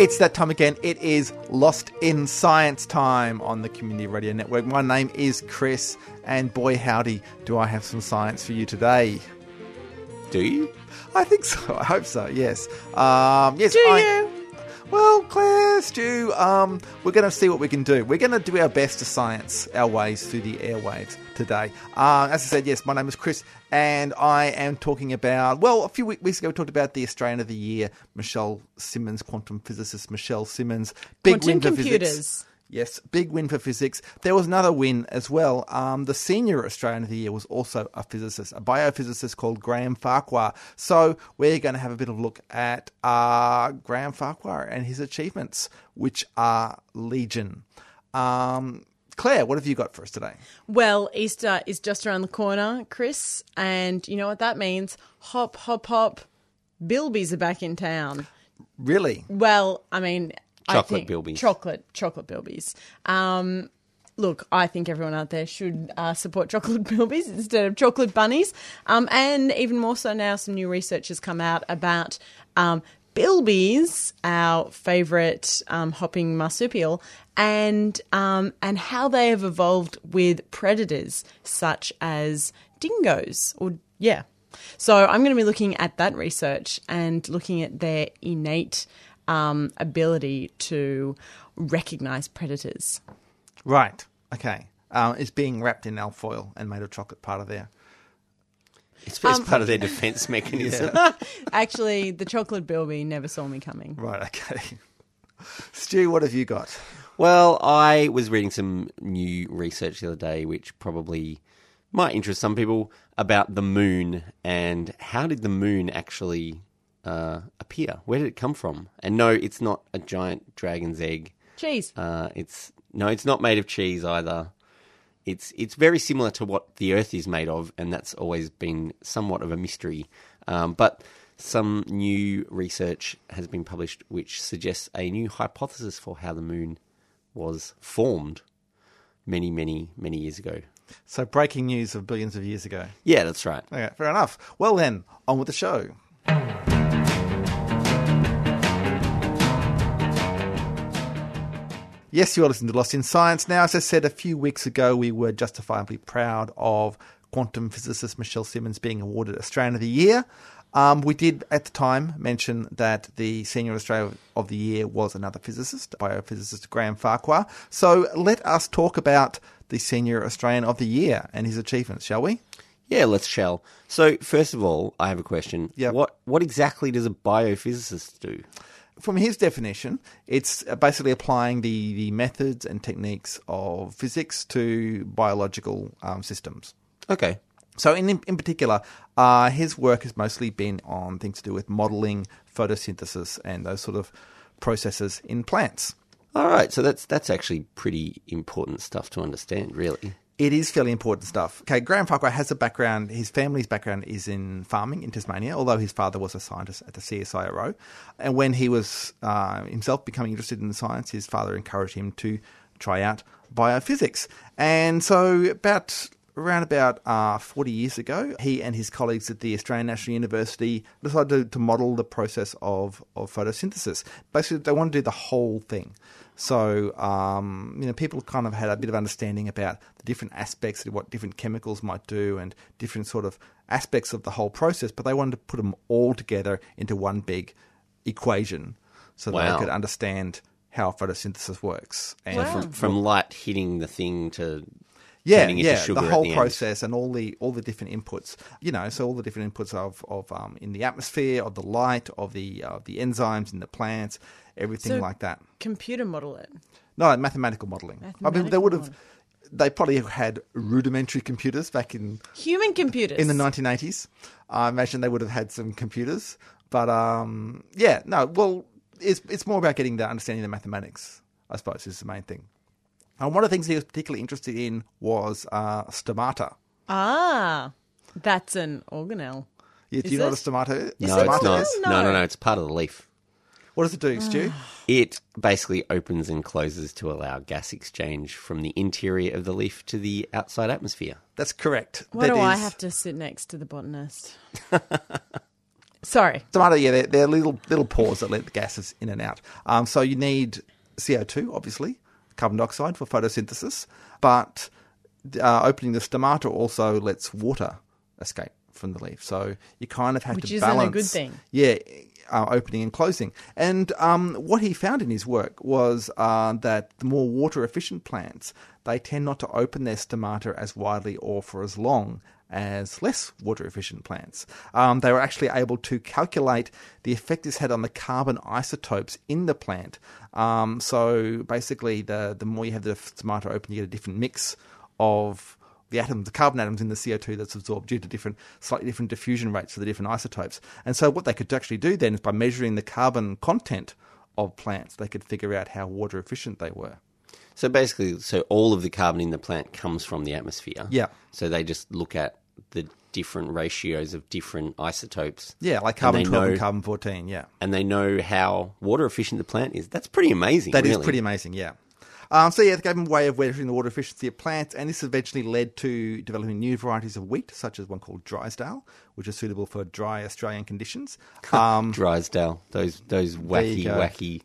It's that time again. It is Lost in Science time on the Community Radio Network. My name is Chris, and boy, howdy, do I have some science for you today. Do you? I think so. I hope so. Yes. Um, yes. Do I, you? Well, Claire, Stu, um, we're going to see what we can do. We're going to do our best to science our ways through the airwaves today. Uh, as I said, yes, my name is Chris, and I am talking about, well, a few weeks ago we talked about the Australian of the Year, Michelle Simmons, quantum physicist Michelle Simmons. Big Quantum win for computers. physics. Yes, big win for physics. There was another win as well. Um, the senior Australian of the Year was also a physicist, a biophysicist called Graham Farquhar. So we're going to have a bit of a look at uh, Graham Farquhar and his achievements, which are legion. Um, Claire, what have you got for us today? Well, Easter is just around the corner, Chris, and you know what that means? Hop, hop, hop. Bilbies are back in town. Really? Well, I mean, I Chocolate think- Bilbies. Chocolate, chocolate bilbies. Um, look, I think everyone out there should uh, support chocolate bilbies instead of chocolate bunnies. Um, and even more so now, some new research has come out about um, bilbies, our favourite um, hopping marsupial, and um, and how they have evolved with predators such as dingoes or yeah. So I'm going to be looking at that research and looking at their innate um, ability to recognize predators. Right. Okay. Um, it's being wrapped in alfoil and made of chocolate part of there. It's, Um, part of their defense mechanism. Actually, the chocolate bilby never saw me coming. Right. Okay. Stu, what have you got? Well, I was reading some new research the other day, which probably might interest some people about the moon and how did the moon actually uh, appear? Where did it come from? And no, it's not a giant dragon's egg. Cheese. Uh, it's no, it's not made of cheese either. It's it's very similar to what the Earth is made of, and that's always been somewhat of a mystery. Um, but some new research has been published which suggests a new hypothesis for how the moon was formed many, many, many years ago. So, breaking news of billions of years ago. Yeah, that's right. Okay, fair enough. Well, then, on with the show. Yes, you are listening to Lost in Science. Now, as I said a few weeks ago, we were justifiably proud of quantum physicist Michelle Simmons being awarded Australian of the Year. Um, we did at the time mention that the Senior Australian of the Year was another physicist, biophysicist Graham Farquhar. So let us talk about the Senior Australian of the Year and his achievements, shall we? Yeah, let's shall. So, first of all, I have a question. Yep. What what exactly does a biophysicist do? From his definition, it's basically applying the, the methods and techniques of physics to biological um, systems. Okay. So, in in particular, uh, his work has mostly been on things to do with modeling photosynthesis and those sort of processes in plants. All right, so that's that's actually pretty important stuff to understand, really. It is fairly important stuff. Okay, Graham Farquhar has a background, his family's background is in farming in Tasmania, although his father was a scientist at the CSIRO. And when he was uh, himself becoming interested in science, his father encouraged him to try out biophysics. And so, about around about uh, 40 years ago, he and his colleagues at the Australian National University decided to, to model the process of, of photosynthesis. Basically, they wanted to do the whole thing. So, um, you know, people kind of had a bit of understanding about the different aspects of what different chemicals might do and different sort of aspects of the whole process, but they wanted to put them all together into one big equation so that they could understand how photosynthesis works. And Wow. From light hitting the thing to yeah, turning into yeah, sugar the at whole the end. process and all the all the different inputs. You know, so all the different inputs of of um, in the atmosphere, of the light, of the uh, the enzymes in the plants, everything So- like that. Computer model it. No, mathematical modeling. I mean, they would have. They probably had rudimentary computers back in Human computers. in the 1980s. I imagine they would have had some computers, but um, yeah, no. Well, it's it's more about getting the understanding the mathematics. I suppose is the main thing. And one of the things he was particularly interested in was uh, stomata. Ah, that's an organelle. Yeah, do Is you know what it? a stomata is? No, it? it's not. is? No, no, No. no. It's part of the leaf. What does it do, Stu? It basically opens and closes to allow gas exchange from the interior of the leaf to the outside atmosphere. That's correct. Why That do I is- have to sit next to the botanist? Sorry. Stomata, yeah, they're, they're little little pores that let the gases in and out. Um, so you need CO2, obviously, carbon dioxide for photosynthesis, but uh, opening the stomata also lets water escape from the leaf. So you kind of have Which to isn't a good thing. Yeah, uh, opening and closing. And um, what he found in his work was uh, that the more water efficient plants, they tend not to open their stomata as widely or for as long as less water efficient plants. Um, they were actually able to calculate the effect this had on the carbon isotopes in the plant. Um, so basically, the, the more you have the stomata open, you get a different mix of the atoms, the carbon atoms in the CO2 that's absorbed due to different, slightly different diffusion rates for the different isotopes. And so, what they could actually do then is by measuring the carbon content of plants, they could figure out how water efficient they were. So basically, so all of the carbon in the plant comes from the atmosphere. Yeah. So they just look at the different ratios of different isotopes. Yeah, like carbon they 12 and carbon 14. Yeah. And they know how water efficient the plant is. That's pretty amazing. That is really. pretty amazing, yeah. Um, so yeah, they gave him a way of measuring the water efficiency of plants, and this eventually led to developing new varieties of wheat, such as one called Drysdale, which is suitable for dry Australian conditions. Um, Drysdale, those those wacky, wacky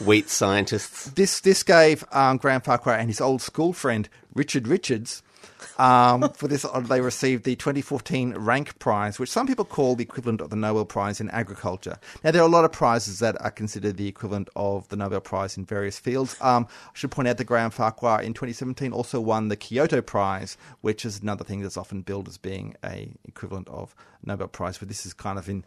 wheat scientists. this this gave um, Graham Farquhar and his old school friend Richard Richards. Um, for this, uh, they received the 2014 Rank Prize, which some people call the equivalent of the Nobel Prize in agriculture. Now, there are a lot of prizes that are considered the equivalent of the Nobel Prize in various fields. Um, I should point out that Graham Farquhar in 2017 also won the Kyoto Prize, which is another thing that's often billed as being a equivalent of Nobel Prize. But this is kind of in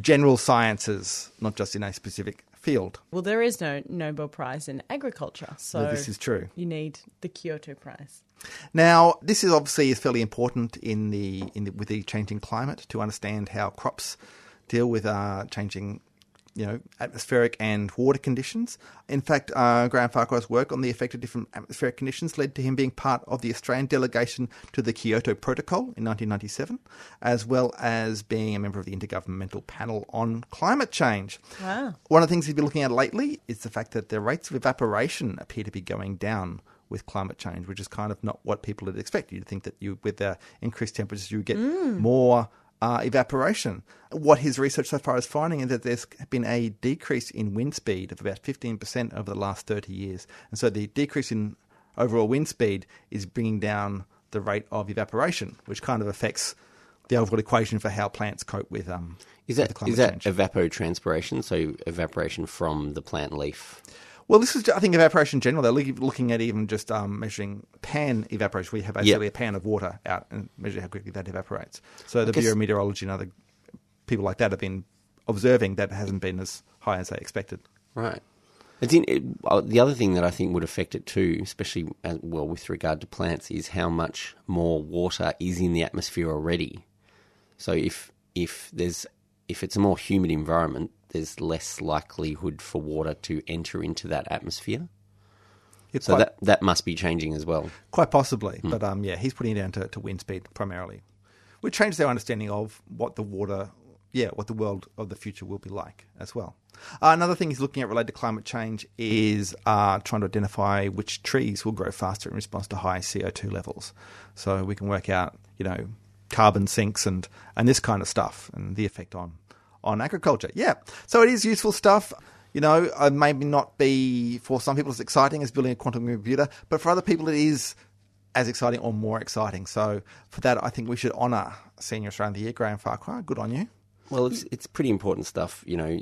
general sciences, not just in a specific field. Well, there is no Nobel Prize in agriculture, so No, this is true. You need the Kyoto Prize. Now, this is obviously is fairly important in the in the, with the changing climate to understand how crops deal with uh, changing, you know, atmospheric and water conditions. In fact, uh, Graham Farquhar's work on the effect of different atmospheric conditions led to him being part of the Australian delegation to the Kyoto Protocol in 1997, as well as being a member of the Intergovernmental Panel on Climate Change. Wow. One of the things he's been looking at lately is the fact that the rates of evaporation appear to be going down with climate change, which is kind of not what people had expected. You'd think that you, with the increased temperatures, you would get more uh, evaporation. What his research so far is finding is that there's been a decrease in wind speed of about 15% over the last 30 years. And so the decrease in overall wind speed is bringing down the rate of evaporation, which kind of affects the overall equation for how plants cope with um, Is with that climate is that change. evapotranspiration? So evaporation from the plant leaf. Well, this is, I think, evaporation in general. They're looking at even just um, measuring pan evaporation. We have basically a pan of water out and measure how quickly that evaporates. So the Bureau of Meteorology and other people like that have been observing that it hasn't been as high as they expected. Right. It's in, it, uh, the other thing that I think would affect it too, especially as, well with regard to plants, is how much more water is in the atmosphere already. So if if there's if it's a more humid environment, there's less likelihood for water to enter into that atmosphere. It's So quite, that that must be changing as well. quite possibly, Hmm. but um, yeah, he's putting it down to, to wind speed primarily, which changes our understanding of what the water, yeah, what the world of the future will be like as well. Uh, another thing he's looking at related to climate change is uh, trying to identify which trees will grow faster in response to high CO2 levels. So we can work out, you know, carbon sinks and, and this kind of stuff and the effect on, on agriculture. Yeah. So it is useful stuff. You know, uh, maybe not be for some people as exciting as building a quantum computer, but for other people it is as exciting or more exciting. So for that, I think we should honour Senior Australian of the Year, Graham Farquhar. Good on you. Well, it's it's pretty important stuff. You know,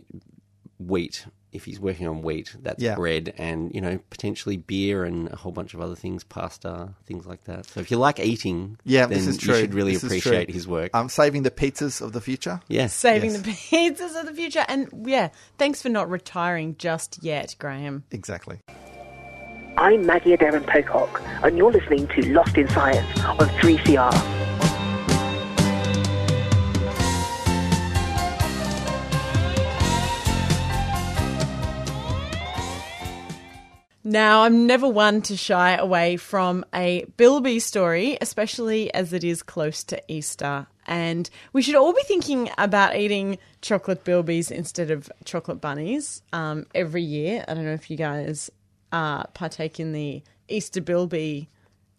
wheat. If he's working on wheat, that's Yeah. bread, and you know potentially beer and a whole bunch of other things, pasta, things like that. So if you like eating, Yeah, then this is true. you should really This appreciate his work. I'm um, saving the pizzas of the future. yeah, Saving Yes. the pizzas of the future. And yeah, thanks for not retiring just yet, Graham. Exactly. I'm Maggie Adair and Pocock, and you're listening to Lost in Science on 3CR. Now, I'm never one to shy away from a Bilby story, especially as it is close to Easter. And we should all be thinking about eating chocolate Bilbies instead of chocolate bunnies um, every year. I don't know if you guys uh, partake in the Easter Bilby,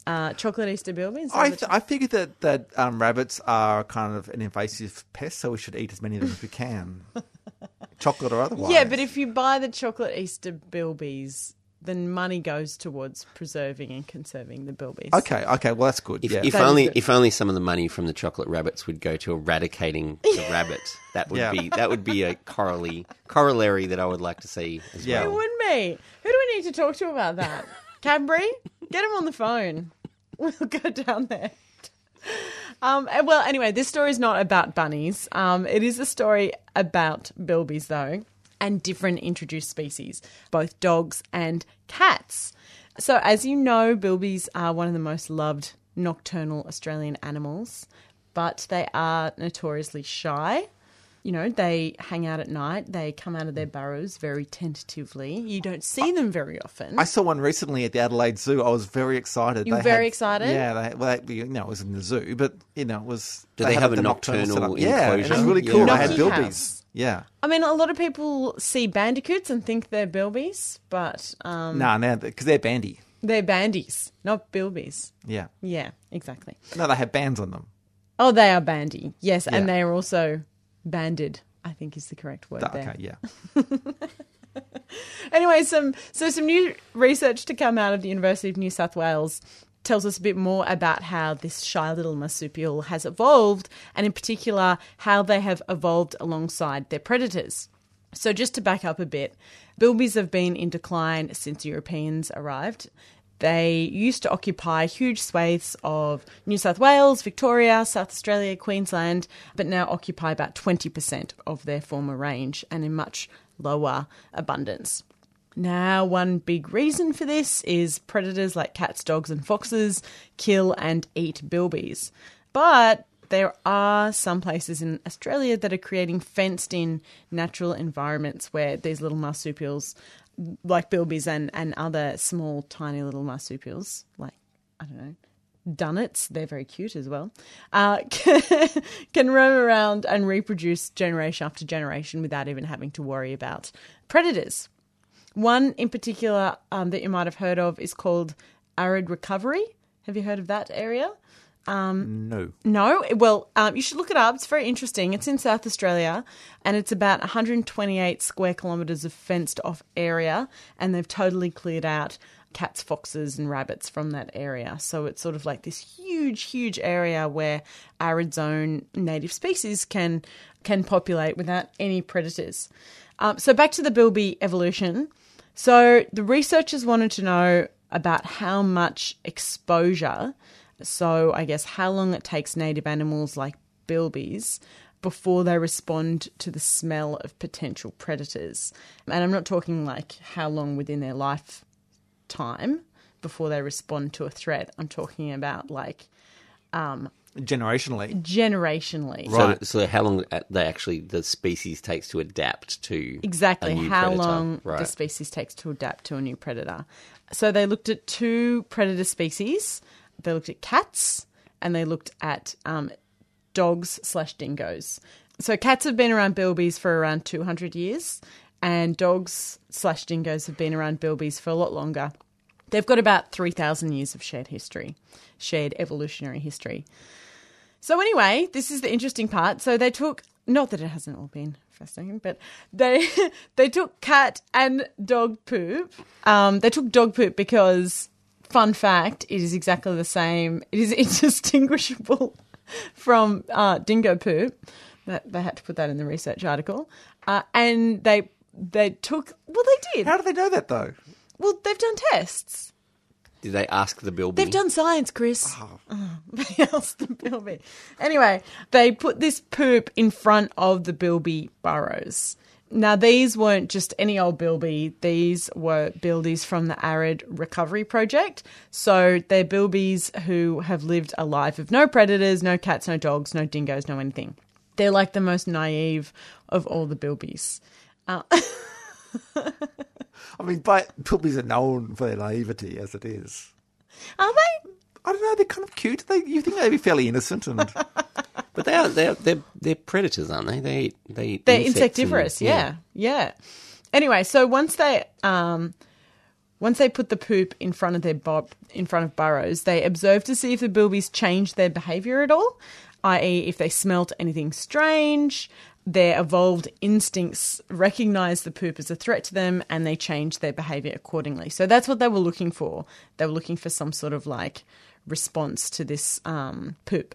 uh, chocolate Easter Bilbies. I, th- I figured that that um, rabbits are kind of an invasive pest, so we should eat as many of them as we can, chocolate or otherwise. Yeah, but if you buy the chocolate Easter Bilbies, then money goes towards preserving and conserving the Bilbies. okay, okay, well that's good. If, yeah. if That is only good. if only some of the money from the chocolate rabbits would go to eradicating the rabbits, that would Yeah. be that would be a corollary corollary that I would like to see as well. It wouldn't be. Who do we need to talk to about that? Cadbury? Get him on the phone. We'll go down there. Um, well, anyway, this story is not about bunnies. Um, it is a story about bilbies, though, and different introduced species, both dogs and cats. So, as you know, bilbies are one of the most loved nocturnal Australian animals, but they are notoriously shy. You know, they hang out at night. They come out of their burrows very tentatively. You don't see them very often. I saw one recently at the Adelaide Zoo. I was very excited. You were They very had- excited? Yeah, they, well, they, you know, it was in the zoo, but you know, it was. Do they had have a nocturnal nocturnal setup. Yeah, and it was enclosure? really Yeah. cool. They had bilbies. Yeah. I mean, a lot of people see bandicoots and think they're bilbies, but um, No, no, because they're bandy. they're bandies, not bilbies. Yeah. Yeah, exactly. No, they have bands on them. Oh, they are bandy. Yes, and they are also banded. I think is the correct word there. Okay, yeah. Anyway, some so some new research to come out of the University of New South Wales tells us a bit more about how this shy little marsupial has evolved, and in particular how they have evolved alongside their predators. So, just to back up a bit, bilbies have been in decline since Europeans arrived. They used to occupy huge swathes of New South Wales, Victoria, South Australia, Queensland, but now occupy about 20% of their former range and in much lower abundance. Now, one big reason for this is predators like cats, dogs, and foxes kill and eat bilbies. But there are some places in Australia that are creating fenced in natural environments where these little marsupials, like bilbies and, and other small, tiny little marsupials, like, I don't know, dunnarts, they're very cute as well, uh, can, can roam around and reproduce generation after generation without even having to worry about predators. One in particular um, that you might have heard of is called Arid Recovery. Have you heard of that area? No. No, well, um, you should look it up. It's very interesting. It's in South Australia, and it's about 128 square kilometres of fenced off area, and they've totally cleared out cats, foxes, and rabbits from that area. So it's sort of like this huge, huge area where arid zone native species can can populate without any predators. Um, so back to the bilby evolution. So the researchers wanted to know about how much exposure, so I guess how long it takes native animals like bilbies before they respond to the smell of potential predators. And I'm not talking like how long within their lifetime before they respond to a threat. I'm talking about like um, Generationally. generationally. Right. So, so how long they actually the species takes to adapt to Exactly a new how predator. long the species takes to adapt to a new predator. So they looked at two predator species. They looked at cats and they looked at um, dogs slash dingoes. So cats have been around bilbies for around 200 years, and dogs slash dingoes have been around bilbies for a lot longer. They've got about 3,000 years of shared history, shared evolutionary history. So anyway, this is the interesting part. So they took not that it hasn't all been fascinating, but they they took cat and dog poop. Um, they took dog poop because, fun fact, it is exactly the same. It is indistinguishable from uh, dingo poop. That they had to put that in the research article, uh, and they they took well they did How do they know that though? well they've done tests. Did they ask the bilby? They've done science, Chris. Oh. They asked the bilby. Anyway, they put this poop in front of the bilby burrows. Now, these weren't just any old bilby. These were bilbies from the Arid Recovery Project. So they're bilbies who have lived a life of no predators, no cats, no dogs, no dingoes, no anything. They're like the most naive of all the bilbies. Uh, I'm mean, but puppies are known for their naivety as it is. Are they? I don't know. They're kind of cute. They, you think they'd be fairly innocent and But they are they're they're, they're predators, aren't they? They eat, they eat They're insects and- insectivorous, yeah. yeah. Anyway, so once they um once they put the poop in front of their bo- in front of burrows, they observed to see if the bilbies changed their behavior at all, i.e., if they smelt anything strange. Their evolved instincts recognize the poop as a threat to them, and they change their behavior accordingly. So that's what they were looking for. They were looking for some sort of like response to this um, poop.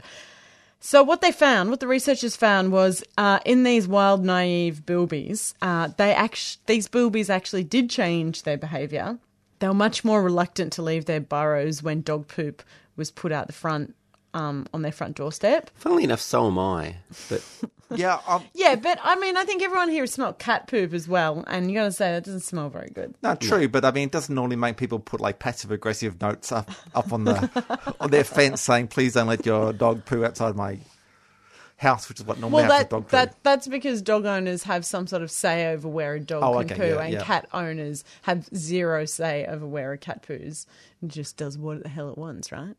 So what they found, what the researchers found, was uh, in these wild, naive bilbies, uh, they act- these bilbies actually did change their behaviour. They were much more reluctant to leave their burrows when dog poop was put out the front um, on their front doorstep. Funnily enough, so am I. But yeah. Um, Yeah, but I mean, I think everyone here has smelled cat poop as well, and you got to say that doesn't smell very good. no, true, but I mean, it doesn't normally make people put like passive aggressive notes up up on the on their fence saying, "Please don't let your dog poo outside my house," which is what normally Well, happens that, dog poo. that that's because dog owners have some sort of say over where a dog Oh, can okay, poo, yeah, and yeah. cat owners have zero say over where a cat poos. It just does what the hell it wants, right?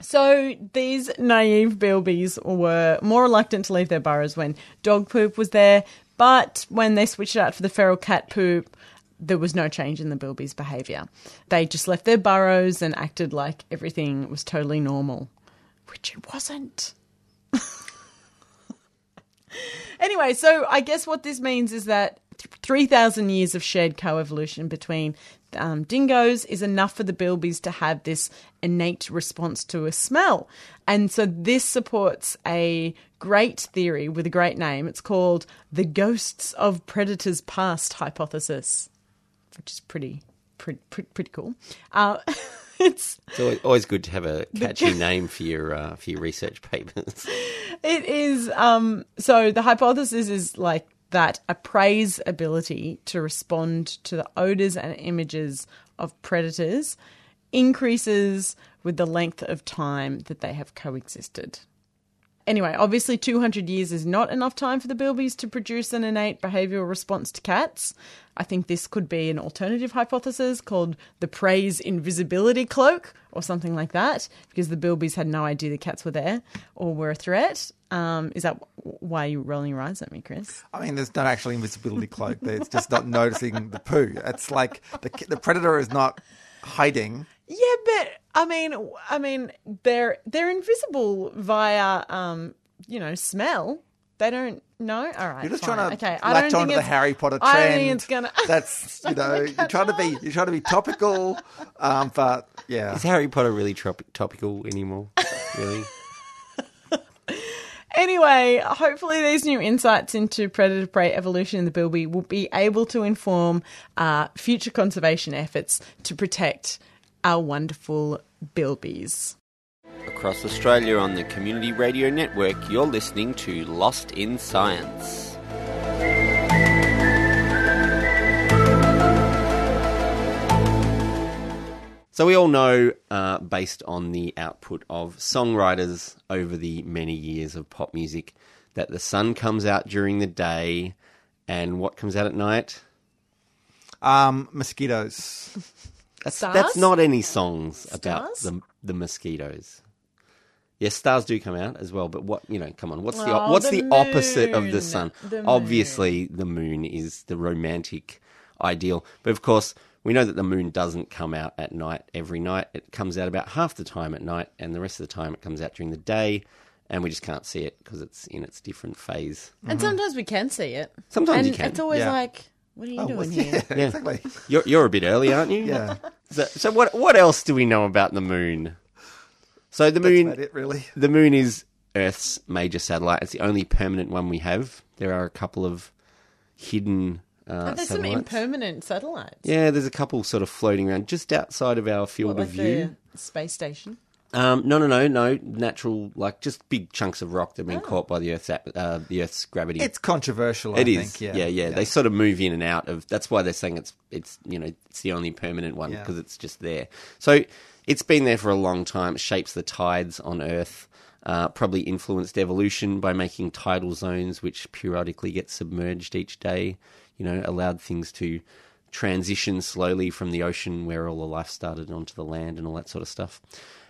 So these naive bilbies were more reluctant to leave their burrows when dog poop was there, but when they switched it out for the feral cat poop. There was no change in the bilbies' behaviour. They just left their burrows and acted like everything was totally normal, which it wasn't. Anyway, so I guess what this means is that 3,000 years of shared coevolution between um, dingoes is enough for the bilbies to have this innate response to a smell. And so this supports a great theory with a great name. It's called the Ghosts of Predators Past hypothesis, which is pretty, pretty, pretty, pretty cool. Uh, it's it's always, good to have a catchy name for your uh, for your research papers. It is. Um, so the hypothesis is like that a prey's ability to respond to the odors and images of predators increases with the length of time that they have coexisted. Anyway, obviously, 200 years is not enough time for the bilbies to produce an innate behavioural response to cats. I think this could be an alternative hypothesis called the prey's invisibility cloak or something like that, because the bilbies had no idea the cats were there or were a threat. Um, is that why you're rolling your eyes at me, Chris? I mean, there's no actual invisibility cloak. there. It's just not noticing the poo. It's like the the predator is not hiding. Yeah, but I mean, I mean, they're they're invisible via, um, you know, smell. They don't know. All right, You're just fine. trying to okay. I latch don't on think to the it's- Harry Potter I trend. don't think it's gonna. That's you know, you're trying to be you're trying to be topical, um, but yeah. Is Harry Potter really trop- topical anymore? Really? Anyway, hopefully these new insights into predator prey evolution in the bilby will be able to inform uh, future conservation efforts to protect our wonderful bilbies. Across Australia on the Community Radio Network, you're listening to Lost in Science. So we all know, uh, based on the output of songwriters over the many years of pop music, that the sun comes out during the day, and what comes out at night? Um, mosquitoes. That's, Stars? that's not any songs about the the mosquitoes. Yes, stars do come out as well, but what you know? Come on, what's the Oh, what's the the, opposite of the sun? The. Obviously, the moon is the romantic ideal, but of course, we know that the moon doesn't come out at night every night. It comes out about half the time at night, and the rest of the time it comes out during the day, and we just can't see it because it's in its different phase. And mm-hmm. sometimes we can see it. Sometimes and you can. It's always Yeah. like, what are you Oh, doing here? yeah, Yeah. exactly. You're you're a bit early, aren't you? Yeah, So, so what what else do we know about the moon? So the that's moon about it, really. The moon is Earth's major satellite. It's the only permanent one we have. There are a couple of hidden uh, But there's some satellites. impermanent satellites. yeah, there's a couple sort of floating around just outside of our field What, of like view. the space station. Um, no, no, no, no. Natural, like just big chunks of rock that have been Oh. caught by the Earth's uh, the Earth's gravity. It's controversial. I It is, think. yeah. yeah, They sort of move in and out of. That's why they're saying it's it's you know it's the only permanent one Yeah. because it's just there. So it's been there for a long time. It shapes the tides on Earth. Uh, probably influenced evolution by making tidal zones which periodically get submerged each day. You know, allowed things to transition slowly from the ocean where all the life started onto the land and all that sort of stuff.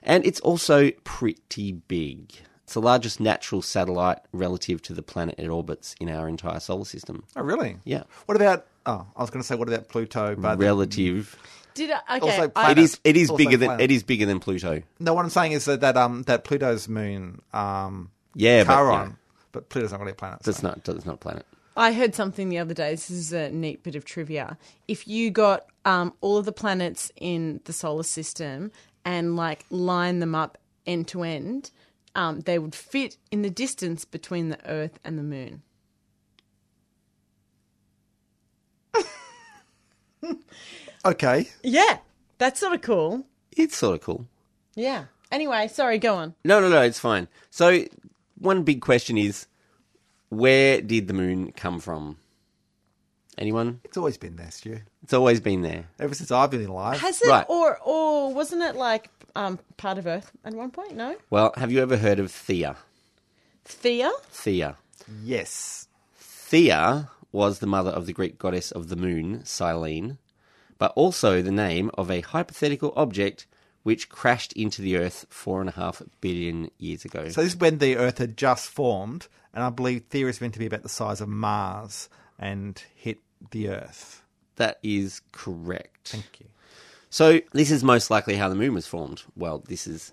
And it's also pretty big. It's the largest natural satellite relative to the planet it orbits in our entire solar system. Oh, really? Yeah. What about? Oh, I was going to say, what about Pluto? But Relative. Did I, okay? Also I, it is it is Also bigger than it is bigger than Pluto. no, what I'm saying is that that um that Pluto's moon um Yeah, but, Charon, yeah, but Pluto's not really a planet. that's so. not that's not a planet. I heard something the other day. This is a neat bit of trivia. If you got um, all of the planets in the solar system and like line them up end to end, um, they would fit in the distance between the Earth and the Moon. Okay. Yeah, that's sort of cool. It's sort of cool. Yeah. Anyway, sorry, go on. No, no, no, it's fine. So, one big question is where did the moon come from? Anyone? It's always been there, Stu. It's always been there. Ever since I've been alive. Has it, Right. or or wasn't it like um, part of Earth at one point? No, Well, have you ever heard of Theia? Theia. Theia. yes. Theia was the mother of the Greek goddess of the moon, Selene, but also the name of a hypothetical object which crashed into the Earth four and a half billion years ago. So this is when the Earth had just formed, and I believe Theia is meant to be about the size of Mars and hit the Earth. that is correct. Thank you. So this is most likely how the moon was formed. Well, this is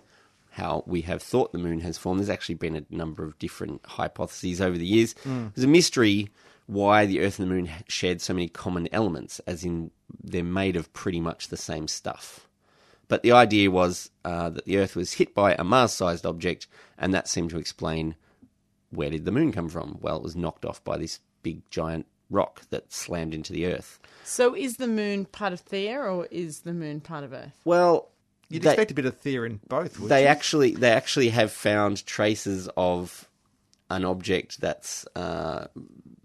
how we have thought the moon has formed. There's actually been a number of different hypotheses over the years. Mm. There's a mystery why the Earth and the moon shared so many common elements, as in they're made of pretty much the same stuff. But the idea was uh, that the Earth was hit by a Mars-sized object, and that seemed to explain where did the moon come from. Well, it was knocked off by this big giant rock that slammed into the Earth. So is the Moon part of Theia, or is the Moon part of Earth? Well, You'd they- expect a bit of Theia in both, would they you? actually they actually have found traces of an object that's uh,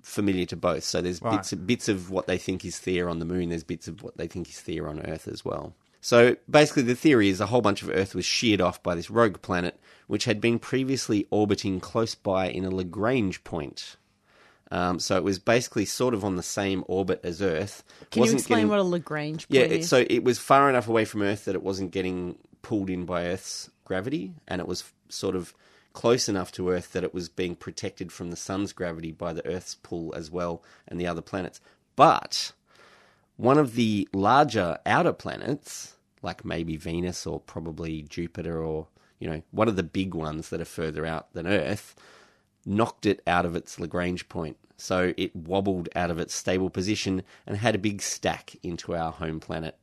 familiar to both. So there's Right. bits bits of what they think is Theia on the moon. There's bits of what they think is Theia on Earth as well. So basically, the theory is a whole bunch of Earth was sheared off by this rogue planet, which had been previously orbiting close by in a Lagrange point. Um, so it was basically sort of on the same orbit as Earth. Can you Wasn't explain getting- what a Lagrange yeah, point it, is? so it was far enough away from Earth that it wasn't getting pulled in by Earth's gravity, and it was sort of close enough to Earth that it was being protected from the sun's gravity by the Earth's pull as well and the other planets. But one of the larger outer planets, like maybe Venus or probably Jupiter or you know one of the big ones that are further out than Earth, knocked it out of its Lagrange point. So it wobbled out of its stable position and had a big stack into our home planet.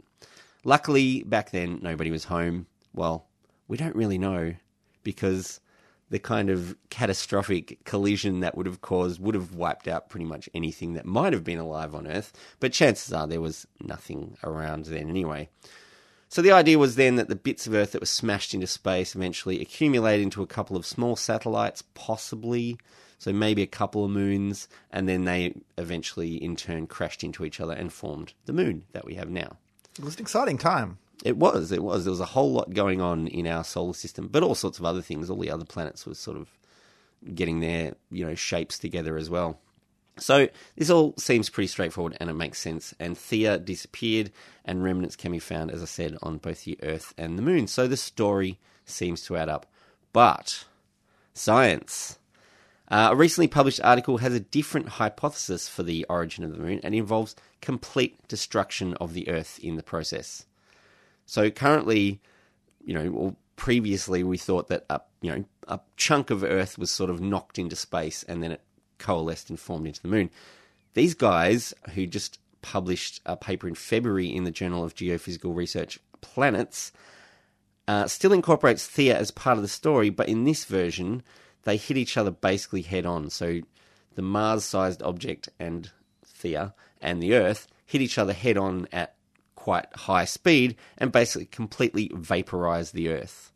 Luckily, back then, nobody was home. Well, we don't really know because the kind of catastrophic collision that would have caused would have wiped out pretty much anything that might have been alive on Earth. But chances are there was nothing around then anyway. So the idea was then that the bits of Earth that were smashed into space eventually accumulated into a couple of small satellites, possibly. So maybe a couple of moons, and then they eventually, in turn, crashed into each other and formed the moon that we have now. It was an exciting time. It was, it was. There was a whole lot going on in our solar system, but all sorts of other things. All the other planets were sort of getting their, you know, shapes together as well. So this all seems pretty straightforward and it makes sense. And Theia disappeared, and remnants can be found, as I said, on both the Earth and the Moon. So the story seems to add up. But science. Uh, a recently published article has a different hypothesis for the origin of the Moon and involves complete destruction of the Earth in the process. So currently, you know, or previously we thought that a you know a chunk of Earth was sort of knocked into space and then it coalesced and formed into the Moon. These guys who just published a paper in February in the Journal of Geophysical Research, Planets, uh, still incorporates Theia as part of the story, but in this version, they hit each other basically head on. So the Mars sized object and Theia and the Earth hit each other head on at quite high speed and basically completely vaporized the Earth.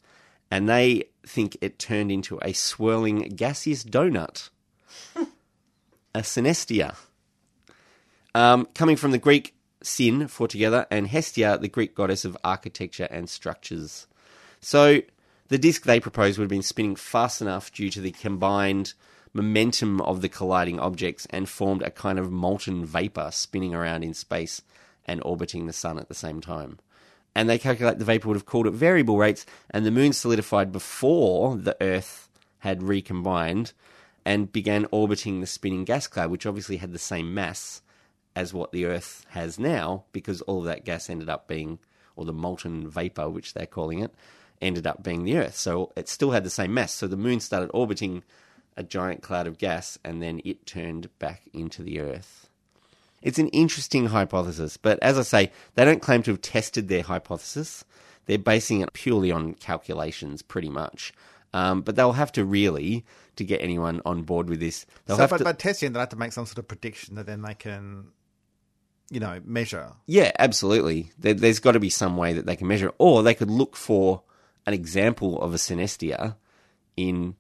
And they think it turned into a swirling gaseous donut, a synestia. Um, coming from the Greek sin for together, and Hestia, the Greek goddess of architecture and structures. So the disk they proposed would have been spinning fast enough due to the combined momentum of the colliding objects and formed a kind of molten vapor spinning around in space and orbiting the sun at the same time. And they calculate the vapor would have cooled at variable rates, and the moon solidified before the Earth had recombined and began orbiting the spinning gas cloud, which obviously had the same mass as what the Earth has now, because all of that gas ended up being, or the molten vapor, which they're calling it, ended up being the Earth. So it still had the same mass. So the moon started orbiting a giant cloud of gas, and then it turned back into the Earth. It's an interesting hypothesis, but as I say, they don't claim to have tested their hypothesis. They're basing it purely on calculations, pretty much. Um, but they'll have to really, to get anyone on board with this, they'll So, have but to. by testing, they have to make some sort of prediction that then they can, you know, measure. Yeah, absolutely. There, there's got to be some way that they can measure it. Or they could look for an example of a synestia in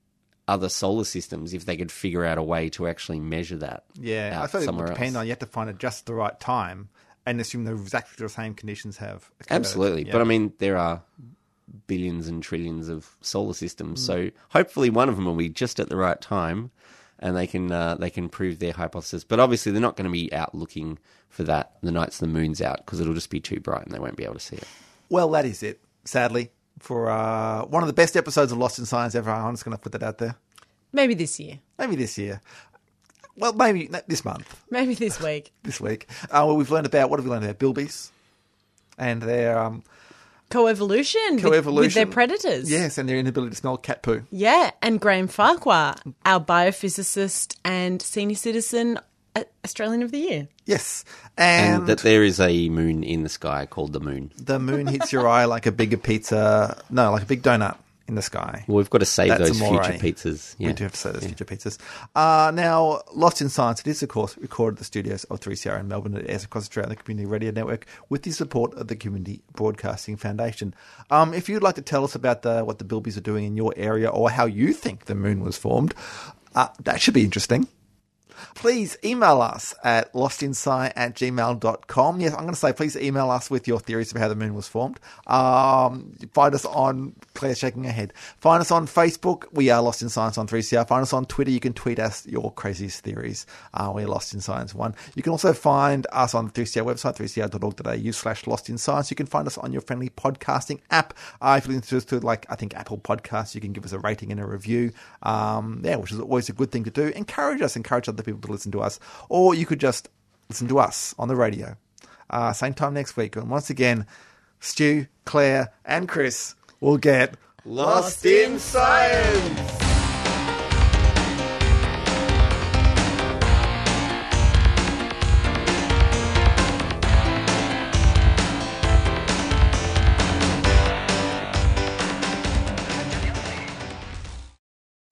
other solar systems if they could figure out a way to actually measure that. Yeah, I suppose it would depend else. on you have to find it just the right time and assume the exactly the same conditions have. occurred. Absolutely. Yeah. But I mean, there are billions and trillions of solar systems. Mm. So hopefully one of them will be just at the right time and they can uh, they can prove their hypothesis. But obviously they're not going to be out looking for that the nights the moon's out because it'll just be too bright and they won't be able to see it. Well, that is it. Sadly, for uh, one of the best episodes of Lost in Science ever. I'm just going to put that out there. Maybe this year. Maybe this year. Well, maybe this month, Maybe this week. this week. Uh, well, we've learned about what have we learned about bilbies and their um, Co-evolution, with- with, their predators. Yes, and their inability to smell cat poo. Yeah, and Graham Farquhar, our biophysicist and senior citizen uh, Australian of the Year. Yes, And, and, that there is a moon in the sky called the moon. the moon hits your eye like a bigger pizza. No, like a big donut in the sky. Well, we've got to save That's those future pizzas. Yeah. We do have to save those future pizzas. Uh, now, Lost in Science, it is, of course, recorded at the studios of 3CR in Melbourne. It airs across Australia on the Community Radio Network with the support of the Community Broadcasting Foundation. Um, if you'd like to tell us about the, what the Bilbies are doing in your area or how you think the moon was formed, uh, that should be interesting. Please email us at lostinsight at gmail.com. Yes, I'm going to say please email us with your theories of how the moon was formed. Um, find us on, Claire's shaking her head. Find us on Facebook. We are Lost in Science on 3CR. Find us on Twitter. You can tweet us your craziest theories. Uh, we're Lost in Science 1. You can also find us on the 3CR website, 3cr.org.au slash Lost in Science. You can find us on your friendly podcasting app. Uh, if you listen to like, I think Apple Podcasts, you can give us a rating and a review. Um, yeah, which is always a good thing to do. Encourage us, encourage other people to listen to us. Or you could just listen to us on the radio. Uh, same time next week. And once again, Stu, Claire, and Chris will get lost in science.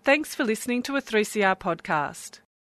Thanks for listening to a 3CR podcast.